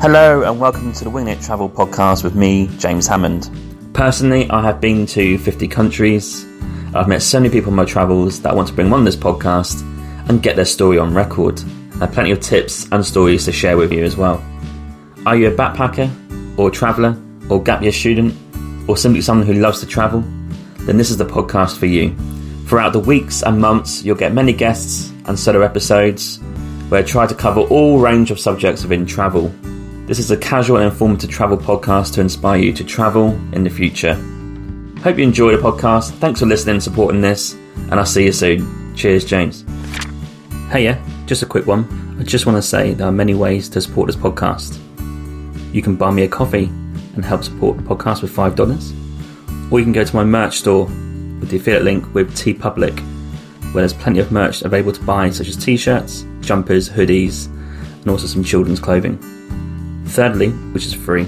Hello, and welcome to the Winging It Travel podcast with me, James Hammond. Personally, I have been to 50 countries. I've met so many people on my travels that I want to bring on this podcast and get their story on record. I have plenty of tips and stories to share with you as well. Are you a backpacker, or a traveller, or gap year student, or simply someone who loves to travel? Then this is the podcast for you. Throughout the weeks and months, you'll get many guests and solo episodes where I try to cover all range of subjects within travel. This is a casual and informative travel podcast to inspire you to travel in the future. Hope you enjoy the podcast. Thanks for listening and supporting this, and I'll see you soon. Cheers, James. Hey, yeah, just a quick one. I just want to say there are many ways to support this podcast. You can buy me a coffee and help support the podcast with $5, or you can go to my merch store with the affiliate link with TeePublic, where there's plenty of merch available to buy, such as t shirts, jumpers, hoodies, and also some children's clothing. Thirdly, which is free,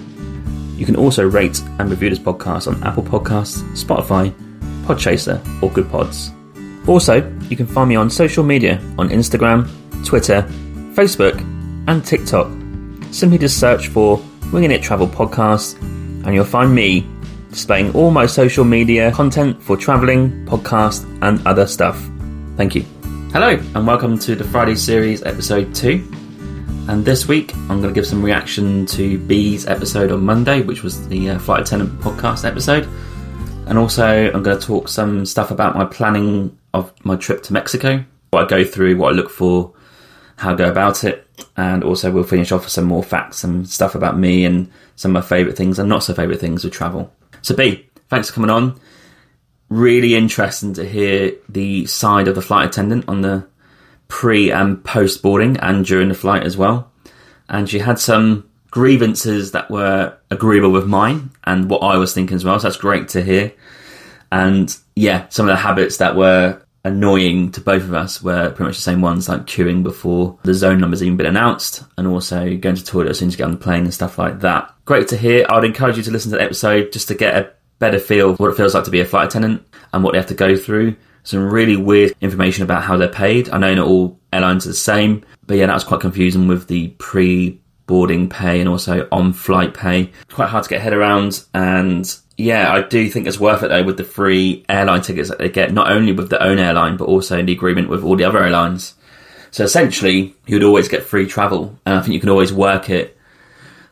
you can also rate and review this podcast on Apple Podcasts, Spotify, Podchaser, or Good Pods. Also, you can find me on social media on Instagram, Twitter, Facebook, and TikTok. Simply just search for Winging It Travel Podcast, and you'll find me displaying all my social media content for traveling, podcast, and other stuff. Thank you. Hello, and welcome to the Friday series, episode 2. And this week, I'm going to give some reaction to B's episode on Monday, which was the uh, Flight Attendant podcast episode. And also, I'm going to talk some stuff about my planning of my trip to Mexico, what I go through, what I look for, how I go about it. And also, we'll finish off with some more facts, and stuff about me, and some of my favourite things and not so favourite things with travel. So, B, thanks for coming on. Really interesting to hear the side of the flight attendant on the pre and post boarding and during the flight as well. And she had some grievances that were agreeable with mine and what I was thinking as well. So that's great to hear. And yeah, some of the habits that were annoying to both of us were pretty much the same ones, like queuing before the zone numbers even been announced, and also going to toilet as soon as you get on the plane and stuff like that. Great to hear. I'd encourage you to listen to the episode just to get a better feel what it feels like to be a flight attendant and what they have to go through some really weird information about how they're paid. I know not all airlines are the same, but yeah, that was quite confusing with the pre boarding pay and also on flight pay. Quite hard to get head around. And yeah, I do think it's worth it though with the free airline tickets that they get, not only with their own airline, but also in the agreement with all the other airlines. So essentially, you'd always get free travel. And I think you can always work it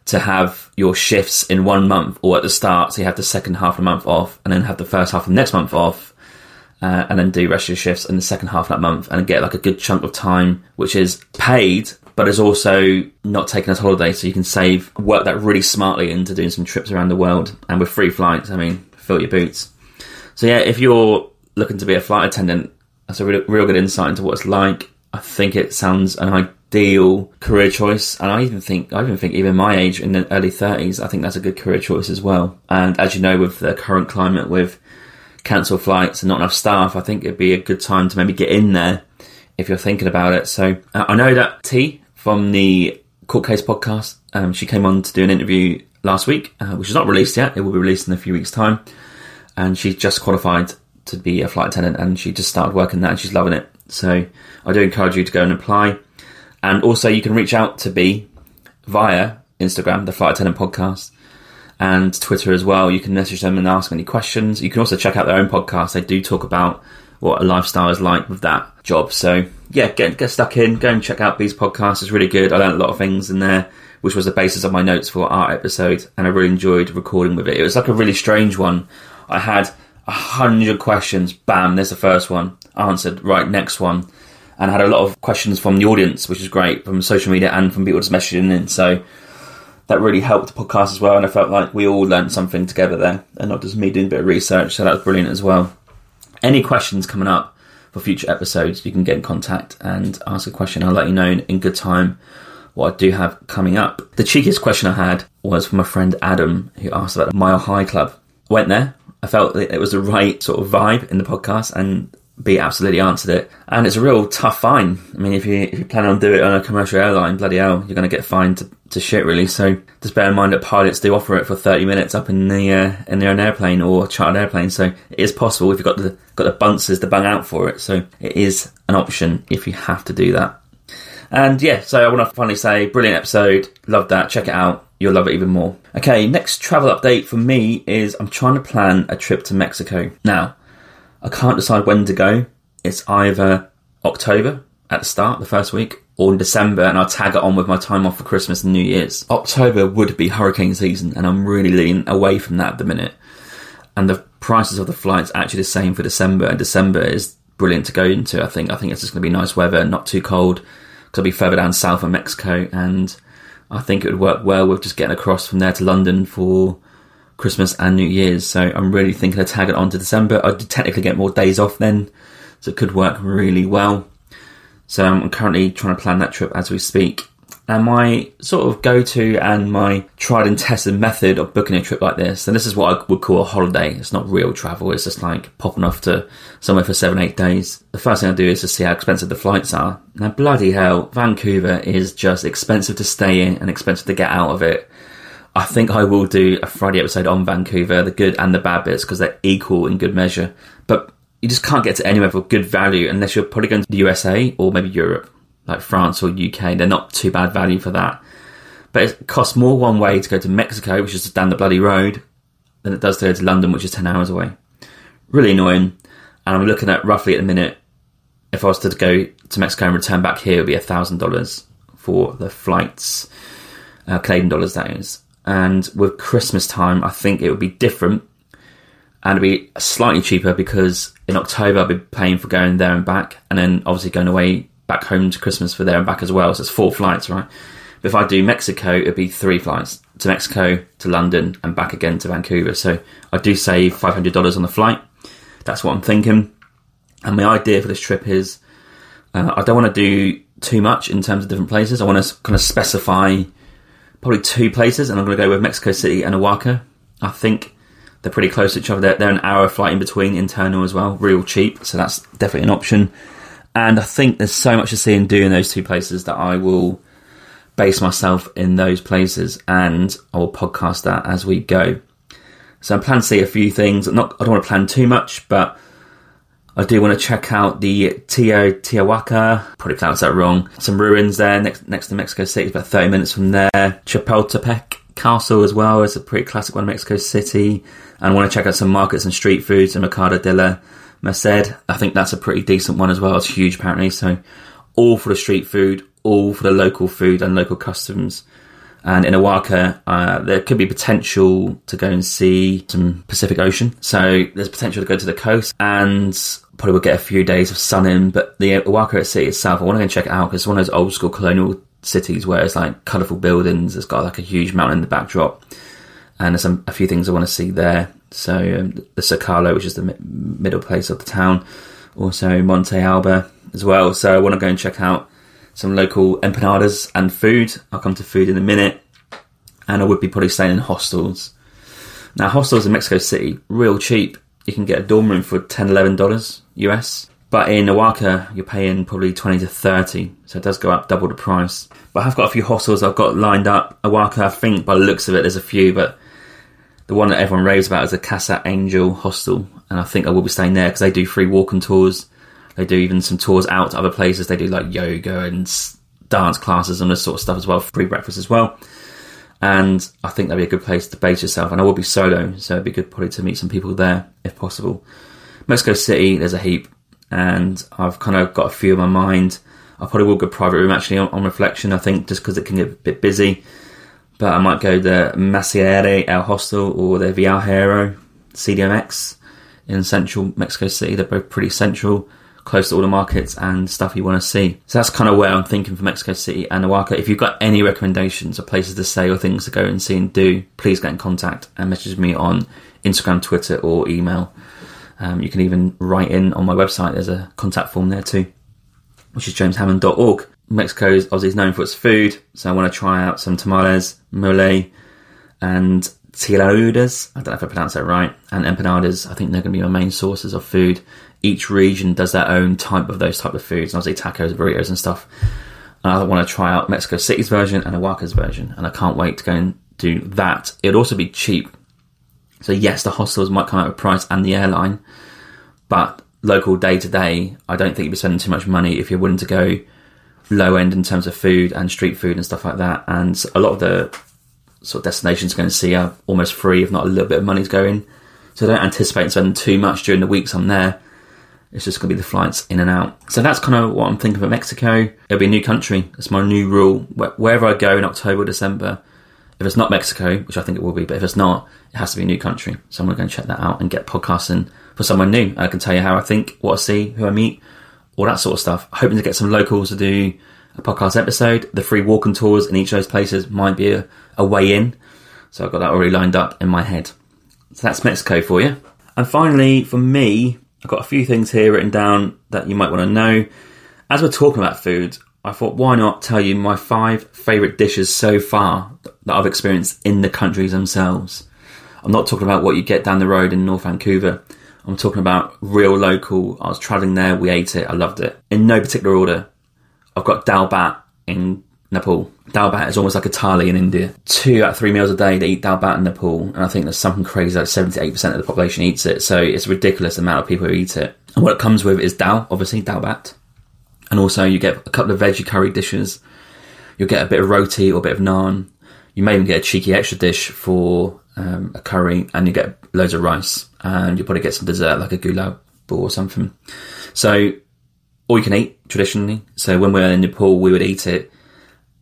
to have your shifts in one month or at the start. So you have the second half of the month off and then have the first half of the next month off uh, and then do rest of your shifts in the second half of that month and get like a good chunk of time, which is paid, but is also not taken as holiday. So you can save, work that really smartly into doing some trips around the world. And with free flights, I mean, fill your boots. So yeah, if you're looking to be a flight attendant, that's a real, real good insight into what it's like. I think it sounds an ideal career choice, and I even think I even think even my age in the early thirties, I think that's a good career choice as well. And as you know, with the current climate, with cancel flights and not enough staff, I think it'd be a good time to maybe get in there if you're thinking about it. So uh, I know that T from the Court Case podcast, um, she came on to do an interview last week, uh, which is not released yet. It will be released in a few weeks' time. And she just qualified to be a flight attendant and she just started working that and she's loving it. So I do encourage you to go and apply. And also, you can reach out to B via Instagram, the Flight Attendant Podcast and Twitter as well. You can message them and ask any questions. You can also check out their own podcast. They do talk about what a lifestyle is like with that job. So yeah, get get stuck in. Go and check out these podcasts. It's really good. I learned a lot of things in there, which was the basis of my notes for our episode, and I really enjoyed recording with it. It was like a really strange one. I had a hundred questions. Bam, there's the first one answered. Right, next one. And I had a lot of questions from the audience, which is great, from social media and from people just messaging in. So that really helped the podcast as well. And I felt like we all learned something together there and not just me doing a bit of research. So that was brilliant as well. Any questions coming up for future episodes, you can get in contact and ask a question. I'll let you know in good time what I do have coming up. The cheekiest question I had was from my friend Adam, who asked about the Mile High Club. Went there. I felt it was the right sort of vibe in the podcast, and B absolutely answered it. And it's a real tough fine. I mean, if you if you plan on doing it on a commercial airline, bloody hell, you're going to get fined to, to shit really. So just bear in mind that pilots do offer it for 30 minutes up in the uh, in their own airplane or chartered airplane. So it is possible if you've got the got the bunces to bung out for it. So it is an option if you have to do that. And yeah, so I want to finally say, brilliant episode. Love that. Check it out. You'll love it even more. Okay, next travel update for me is I'm trying to plan a trip to Mexico. Now, I can't decide when to go. It's either October at the start, the first week, or in December, and I'll tag it on with my time off for Christmas and New Year's. October would be hurricane season, and I'm really leaning away from that at the minute. And the prices of the flights are actually the same for December, and December is brilliant to go into. I think I think it's just going to be nice weather, not too cold, I'll be further down south of Mexico, and I think it would work well with just getting across from there to London for Christmas and New Year's. So I'm really thinking of tag it on to December. I'd technically get more days off then, so it could work really well. So I'm currently trying to plan that trip as we speak. And my sort of go to and my tried and tested method of booking a trip like this, and this is what I would call a holiday. It's not real travel, it's just like popping off to somewhere for seven, eight days. The first thing I do is to see how expensive the flights are. Now, bloody hell, Vancouver is just expensive to stay in and expensive to get out of it. I think I will do a Friday episode on Vancouver, the good and the bad bits, because they're equal in good measure. But you just can't get to anywhere for good value unless you're probably going to the USA or maybe Europe, like France or UK. They're not too bad value for that. But it costs more one way to go to Mexico, which is down the bloody road, than it does to go to London, which is 10 hours away. Really annoying. And I'm looking at roughly at the minute, if I was to go to Mexico and return back here, it would be $1,000 for the flights, uh, Canadian dollars, that is. And with Christmas time, I think it would be different and it'd be slightly cheaper because in October I'll be paying for going there and back, and then obviously going away back home to Christmas for there and back as well. So it's four flights, right? But if I do Mexico, it'd be three flights to Mexico, to London, and back again to Vancouver. So I do save five hundred dollars on the flight. That's what I'm thinking. And my idea for this trip is uh, I don't want to do too much in terms of different places. I want to kind of specify probably two places, and I'm going to go with Mexico City and Oaxaca. I think they're pretty close to each other. They're, they're an hour flight in between, internal as well, real cheap. So that's definitely an option. And I think there's so much to see and do in those two places that I will base myself in those places and I will podcast that as we go. So I plan to see a few things. Not, I don't want to plan too much, but I do want to check out the Teotihuacan. Probably pronounced that wrong. Some ruins there next next to Mexico City, about 30 minutes from there. Chapultepec Castle as well is a pretty classic one in Mexico City and I want to check out some markets and street foods in Mercado de la Merced. I think that's a pretty decent one as well. It's huge apparently. So all for the street food, all for the local food and local customs. And in Oaxaca, uh, there could be potential to go and see some Pacific Ocean. So there's potential to go to the coast and probably will get a few days of sun in. But the Oaxaca city itself, I want to go check it out because it's one of those old school colonial cities where it's like colourful buildings. It's got like a huge mountain in the backdrop and there's some, a few things I want to see there. So um, the Zocalo, which is the mi- middle place of the town, also Monte Albán as well. So I want to go and check out some local empanadas and food. I'll come to food in a minute, and I would be probably staying in hostels. Now hostels in Mexico City, real cheap. You can get a dorm room for 10 dollars US. But in Oaxaca, you're paying probably 20 to 30, so it does go up double the price. But I've got a few hostels I've got lined up. Oaxaca, I think by the looks of it, there's a few, but the one that everyone raves about is the Casa Angel Hostel, and I think I will be staying there because they do free walking tours. They do even some tours out to other places. They do like yoga and dance classes and this sort of stuff as well. Free breakfast as well. And I think that'd be a good place to base yourself. And I will be solo, so it'd be good probably to meet some people there if possible. Mexico City, there's a heap, and I've kind of got a few in my mind. I probably will go private room actually on, on reflection. I think just because it can get a bit busy but I might go the Massiosare El Hostel or the Viajero CDMX in central Mexico City. They're both pretty central, close to all the markets and stuff you want to see. So that's kind of where I'm thinking for Mexico City and Oaxaca. If you've got any recommendations or places to stay or things to go and see and do, please get in contact and message me on Instagram, Twitter, or email. Um, you can even write in on my website. There's a contact form there too, which is jameshammond.org. Mexico is obviously known for its food, so I want to try out some tamales, mole, and tlayudas. I don't know if I pronounced that right. And empanadas. I think they're going to be my main sources of food. Each region does their own type of those type of foods. Obviously tacos, burritos, and stuff. And I want to try out Mexico City's version and Oaxaca's version, and I can't wait to go and do that. It'd also be cheap. So yes, the hostels might come out with price and the airline, but local day to day, I don't think you'd be spending too much money if you're willing to go low end in terms of food and street food and stuff like that. And a lot of the sort of destinations going to see are almost free, if not a little bit of money's going. So don't anticipate spending too much during the weeks I'm there. It's just going to be the flights in and out. So that's kind of what I'm thinking for Mexico. It'll be a new country. It's my new rule. Wherever I go in October, December, if it's not Mexico, which I think it will be, but if it's not, it has to be a new country. So I'm going to go and check that out and get podcasts podcasting for someone new. I can tell you how I think, what I see, who I meet, all that sort of stuff. Hoping to get some locals to do a podcast episode. The free walking tours in each of those places might be a, a way in. So I've got that already lined up in my head. So that's Mexico for you. And finally, for me, I've got a few things here written down that you might want to know. As we're talking about food, I thought, why not tell you my five favourite dishes so far that I've experienced in the countries themselves. I'm not talking about what you get down the road in North Vancouver. I'm talking about real local. I was travelling there, we ate it, I loved it. In no particular order, I've got dal bhat in Nepal. Dal bhat is almost like a thali in India. Two out of three meals a day they eat dal bhat in Nepal, and I think there's something crazy like 78% of the population eats it. So it's a ridiculous amount of people who eat it. And what it comes with is dal, obviously dal bhat, and also you get a couple of veggie curry dishes. You'll get a bit of roti or a bit of naan. You may even get a cheeky extra dish for um, a curry, and you get loads of rice, and you probably get some dessert like a gulab or something. So, all you can eat traditionally. So when we were in Nepal, we would eat it,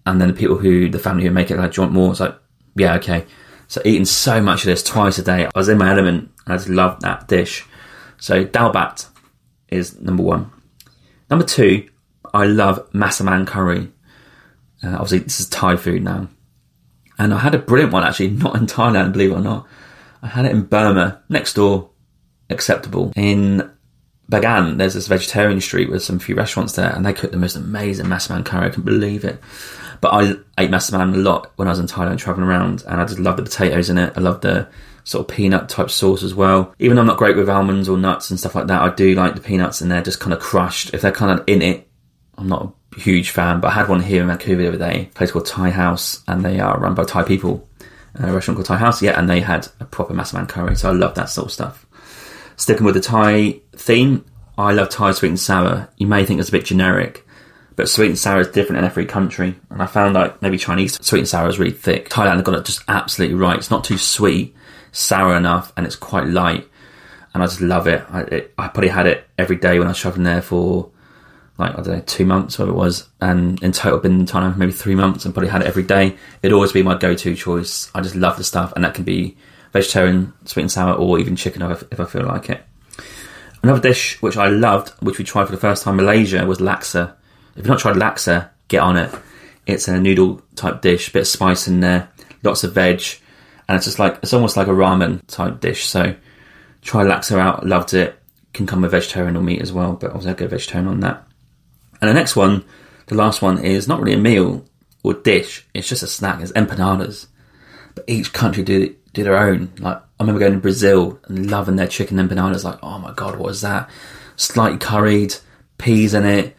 and then the people who the family who make it like, do you want more? It's like, yeah, okay. So eating so much of this twice a day, I was in my element. I just loved that dish. So dal bhat is number one. Number two, I love massaman curry. Uh, obviously, this is Thai food now. And I had a brilliant one actually, not in Thailand, believe it or not. I had it in Burma, next door, acceptable. In Bagan, there's this vegetarian street with some few restaurants there, and they cook the most amazing massaman curry. I can believe it. But I ate massaman a lot when I was in Thailand traveling around, and I just love the potatoes in it. I love the sort of peanut type sauce as well. Even though I'm not great with almonds or nuts and stuff like that, I do like the peanuts and they're just kind of crushed. If they're kind of in it, I'm not a huge fan, but I had one here in Vancouver the other day, a place called Thai House, and they are run by Thai people. A restaurant called Thai House, yeah, and they had a proper massaman curry, so I love that sort of stuff. Sticking with the Thai theme, I love Thai sweet and sour. You may think it's a bit generic, but sweet and sour is different in every country. And I found like maybe Chinese sweet and sour is really thick. Thailand got it just absolutely right. It's not too sweet, sour enough, and it's quite light. And I just love it. I, it, I probably had it every day when I was traveling there for like I don't know two months, whatever it was, and in total been in Thailand for maybe three months, and probably had it every day. It'd always be my go-to choice. I just love the stuff, and that can be vegetarian, sweet and sour, or even chicken if, if I feel like it. Another dish which I loved, which we tried for the first time in Malaysia, was laksa. If you've not tried laksa, get on it. It's a noodle type dish, bit of spice in there, lots of veg, and it's just like it's almost like a ramen type dish. So try laksa out, loved it. Can come with vegetarian or meat as well, but obviously I go vegetarian on that. And the next one, the last one, is not really a meal or dish. It's just a snack. It's empanadas. But each country do do their own. Like I remember going to Brazil and loving their chicken empanadas. Like, oh my god, what is that? Slightly curried, peas in it.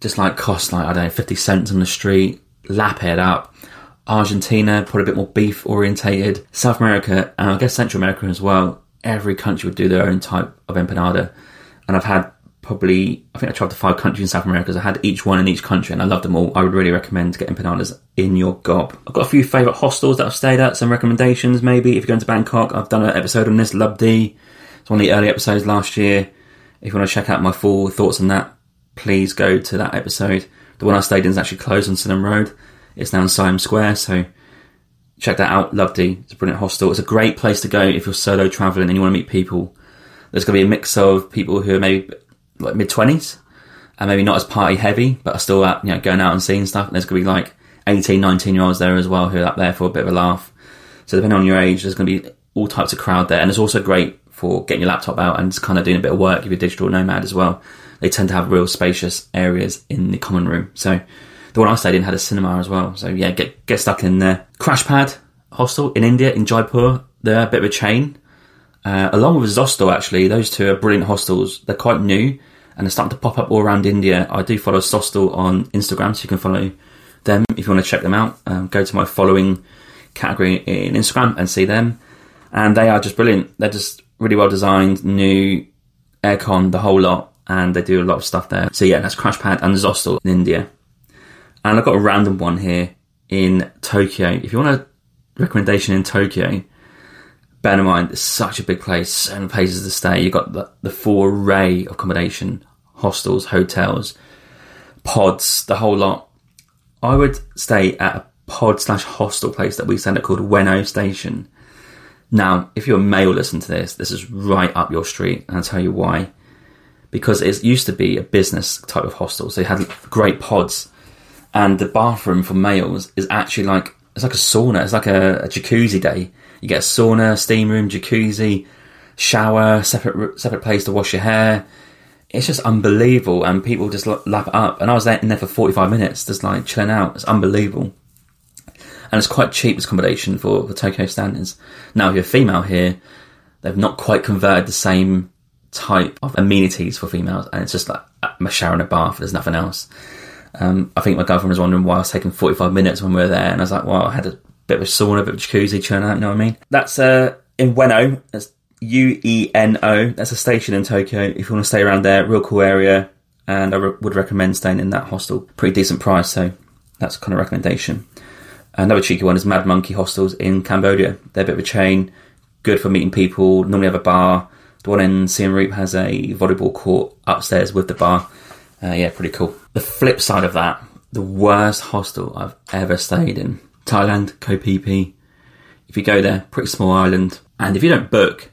Just like cost like I don't know, fifty cents on the street. Lap it up. Argentina, probably a bit more beef orientated. South America, and I guess Central America as well. Every country would do their own type of empanada, and I've had probably I think I traveled to five countries in South America. So I had each one in each country, and I loved them all. I would really recommend getting empanadas in your gob. I've got a few favourite hostels that I've stayed at. Some recommendations, maybe if you're going to Bangkok. I've done an episode on this. Lub D. It's one of the early episodes last year. If you want to check out my full thoughts on that, please go to that episode. The one I stayed in is actually closed on Silom Road. It's now in Siam Square, so check that out. Lub D. It's a brilliant hostel. It's a great place to go if you're solo travelling and you want to meet people. There's going to be a mix of people who are maybe like mid twenties, and maybe not as party heavy, but are still out, you know, going out and seeing stuff. And there's going to be like 18, 19 year olds there as well who are up there for a bit of a laugh. So depending on your age, there's going to be all types of crowd there, and it's also great for getting your laptop out and just kind of doing a bit of work if you're a digital nomad as well. They tend to have real spacious areas in the common room. So the one I stayed in had a cinema as well. So yeah, get get stuck in there. Crash Pad Hostel in India in Jaipur. They're a bit of a chain. Uh, along with Zostel, actually, those two are brilliant hostels. They're quite new and they're starting to pop up all around India. I do follow Zostel on Instagram, so you can follow them if you want to check them out. Um, go to my following category in Instagram and see them. And they are just brilliant. They're just really well designed, new aircon, the whole lot, and they do a lot of stuff there. So yeah, that's Crashpad and Zostel in India. And I've got a random one here in Tokyo. If you want a recommendation in Tokyo, bear in mind it's such a big place, so many places to stay. You've got the, the full array of accommodation, hostels, hotels, pods, the whole lot. I would stay at a pod slash hostel place that we send it called Ueno Station. Now, if you're a male listen to this, this is right up your street, and I'll tell you why. Because it used to be a business type of hostel, so they had great pods, and the bathroom for males is actually like it's like a sauna, it's like a, a jacuzzi day. You get a sauna, steam room, jacuzzi, shower, separate separate place to wash your hair. It's just unbelievable, and people just lap up. And I was there in there for forty five minutes, just like chilling out. It's unbelievable and it's quite cheap accommodation for, for Tokyo standards. Now, if you're a female here, they've not quite converted the same type of amenities for females, and it's just like a shower and a bath. There's nothing else. Um, I think my girlfriend was wondering why I was taking 45 minutes when we were there, and I was like, well, I had a bit of a sauna, a bit of a jacuzzi, chilling out. You know what I mean? That's uh, in Ueno. That's U E N O. That's a station in Tokyo. If you want to stay around there, real cool area, and I re- would recommend staying in that hostel. Pretty decent price, so that's kind of recommendation. Another cheeky one is Mad Monkey Hostels in Cambodia. They're a bit of a chain, good for meeting people. Normally have a bar. The one in Siem Reap has a volleyball court upstairs with the bar. Uh, yeah, pretty cool. The flip side of that, the worst hostel I've ever stayed in. Thailand, Koh Phi Phi. If you go there, pretty small island, and if you don't book,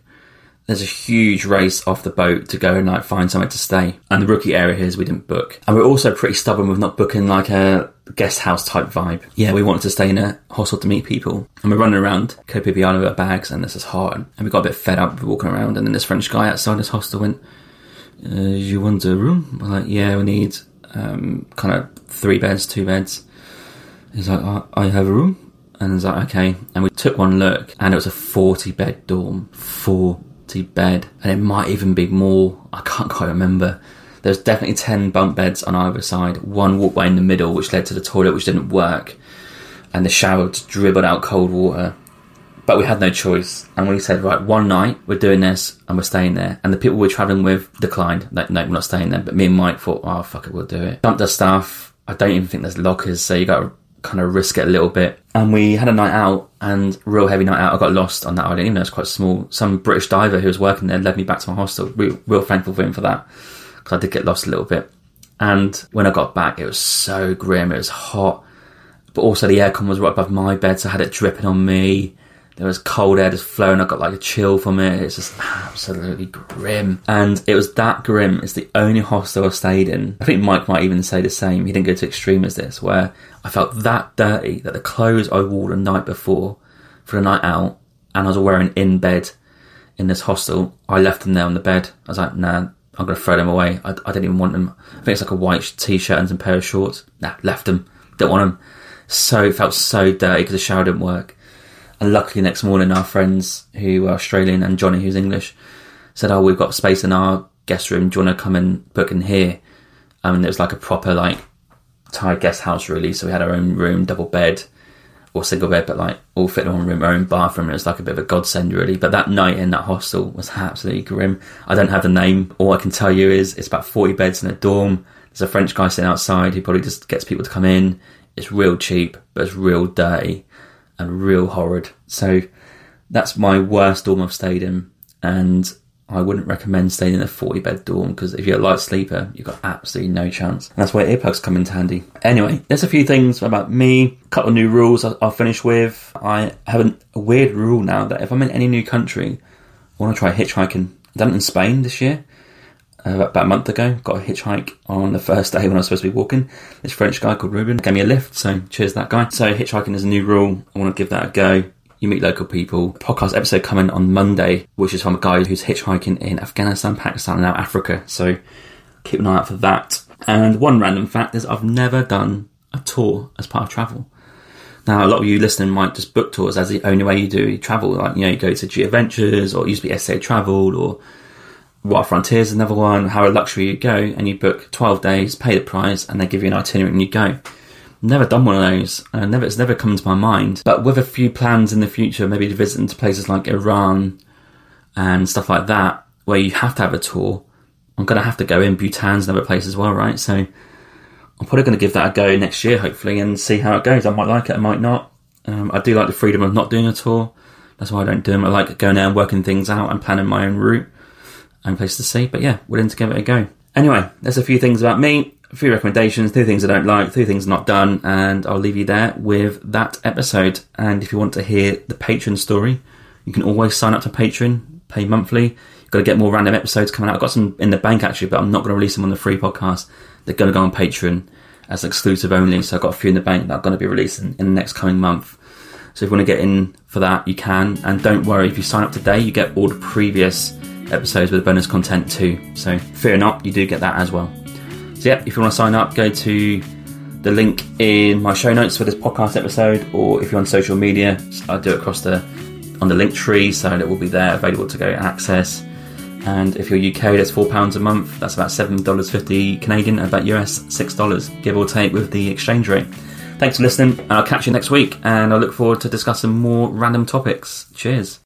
there's a huge race off the boat to go and like find somewhere to stay. And the rookie area here is we didn't book. And we're also pretty stubborn with not booking like a guest house type vibe. Yeah, we wanted to stay in a hostel to meet people. And we're running around Koh Phi Phi Island with our bags and this is hot. And we got a bit fed up with walking around. And then this French guy outside this hostel went, uh, you want a room? We're like, yeah, we need um, kind of three beds, two beds. He's like, oh, oh I have a room. And was like, okay. And we took one look and it was a 40 bed dorm. 40 bed, and it might even be more. I can't quite remember. There's definitely 10 bunk beds on either side, one walkway in the middle, which led to the toilet, which didn't work, and the shower just dribbled out cold water. But we had no choice, and we said, right, one night we're doing this and we're staying there. And the people we're travelling with declined, like, no, we're not staying there. But me and Mike thought, oh, fuck it, we'll do it. Dumped our stuff. I don't even think there's lockers, so you got to kind of risk it a little bit. And we had a night out, and real heavy night out. I got lost on that island, even though it's quite small. Some British diver who was working there led me back to my hostel. Real, real thankful for him for that, because I did get lost a little bit. And when I got back, it was so grim. It was hot, but also the aircon was right above my bed, so I had it dripping on me. There was cold air just flowing. I got like a chill from it. It's just absolutely grim. And it was that grim. It's the only hostel I stayed in. I think Mike might even say the same. He didn't go to extreme as this, where I felt that dirty that the clothes I wore the night before for the night out and I was wearing in bed in this hostel, I left them there on the bed. I was like, nah, I'm going to throw them away. I, I didn't even want them. I think it's like a white t-shirt and some pair of shorts. Nah, left them. Didn't want them. So, it felt so dirty because the shower didn't work. And luckily, next morning, our friends who were Australian and Johnny, who's English, said, "Oh, we've got space in our guest room. Do you want to come and book in here?" Um, I mean, it was like a proper like Thai guest house, really. So we had our own room, double bed or single bed, but like all fit in one room, our own bathroom. It was like a bit of a godsend, really. But that night in that hostel was absolutely grim. I don't have the name. All I can tell you is it's about forty beds in a dorm. There's a French guy sitting outside who probably just gets people to come in. It's real cheap, but it's real dirty and real horrid. So that's my worst dorm I've stayed in, and I wouldn't recommend staying in a 40 bed dorm because if you're a light sleeper, you've got absolutely no chance. And that's where earplugs come in handy. Anyway, there's a few things about me, a couple of new rules I'll finish with. I have a weird rule now that if I'm in any new country, I want to try hitchhiking. I've done it in Spain this year. Uh, about a month ago, got a hitchhike on the first day when I was supposed to be walking. This French guy called Ruben gave me a lift, so cheers that guy. So hitchhiking is a new rule. I want to give that a go. You meet local people. Podcast episode coming on Monday, which is from a guy who's hitchhiking in Afghanistan, Pakistan, and now Africa. So keep an eye out for that. And one random fact is I've never done a tour as part of travel. Now, a lot of you listening might just book tours as the only way you do travel. Like, you know, you go to G Adventures or it used to be STA Travel or Wild Frontiers another one, how a luxury you go, and you book 12 days, pay the price, and they give you an itinerary and you go. Never done one of those. Uh, never, it's never come to my mind. But with a few plans in the future, maybe to visit into places like Iran and stuff like that, where you have to have a tour, I'm going to have to go in Bhutan's another place as well, right? So I'm probably going to give that a go next year, hopefully, and see how it goes. I might like it, I might not. Um, I do like the freedom of not doing a tour. That's why I don't do them. I like going out and working things out and planning my own route and place to see. But yeah, willing to give it a go. Anyway, there's a few things about me, a few recommendations, two things I don't like, two things not done, and I'll leave you there with that episode. And if you want to hear the patron story, you can always sign up to Patreon, pay monthly. You've got to get more random episodes coming out. I've got some in the bank actually, but I'm not going to release them on the free podcast. They're going to go on Patreon as exclusive only. So I've got a few in the bank that I'm going to be releasing in the next coming month. So if you want to get in for that, you can. And don't worry, if you sign up today, you get all the previous episodes with bonus content too. So fear not, you do get that as well. So yeah, if you want to sign up, go to the link in my show notes for this podcast episode, or if you're on social media, I do it across the on the link tree, so it will be there available to go access. And if you're UK, that's four pounds a month. That's about seven dollars fifty Canadian, about US six dollars, give or take, with the exchange rate. Thanks for listening, and I'll catch you next week. And I look forward to discussing more random topics. Cheers.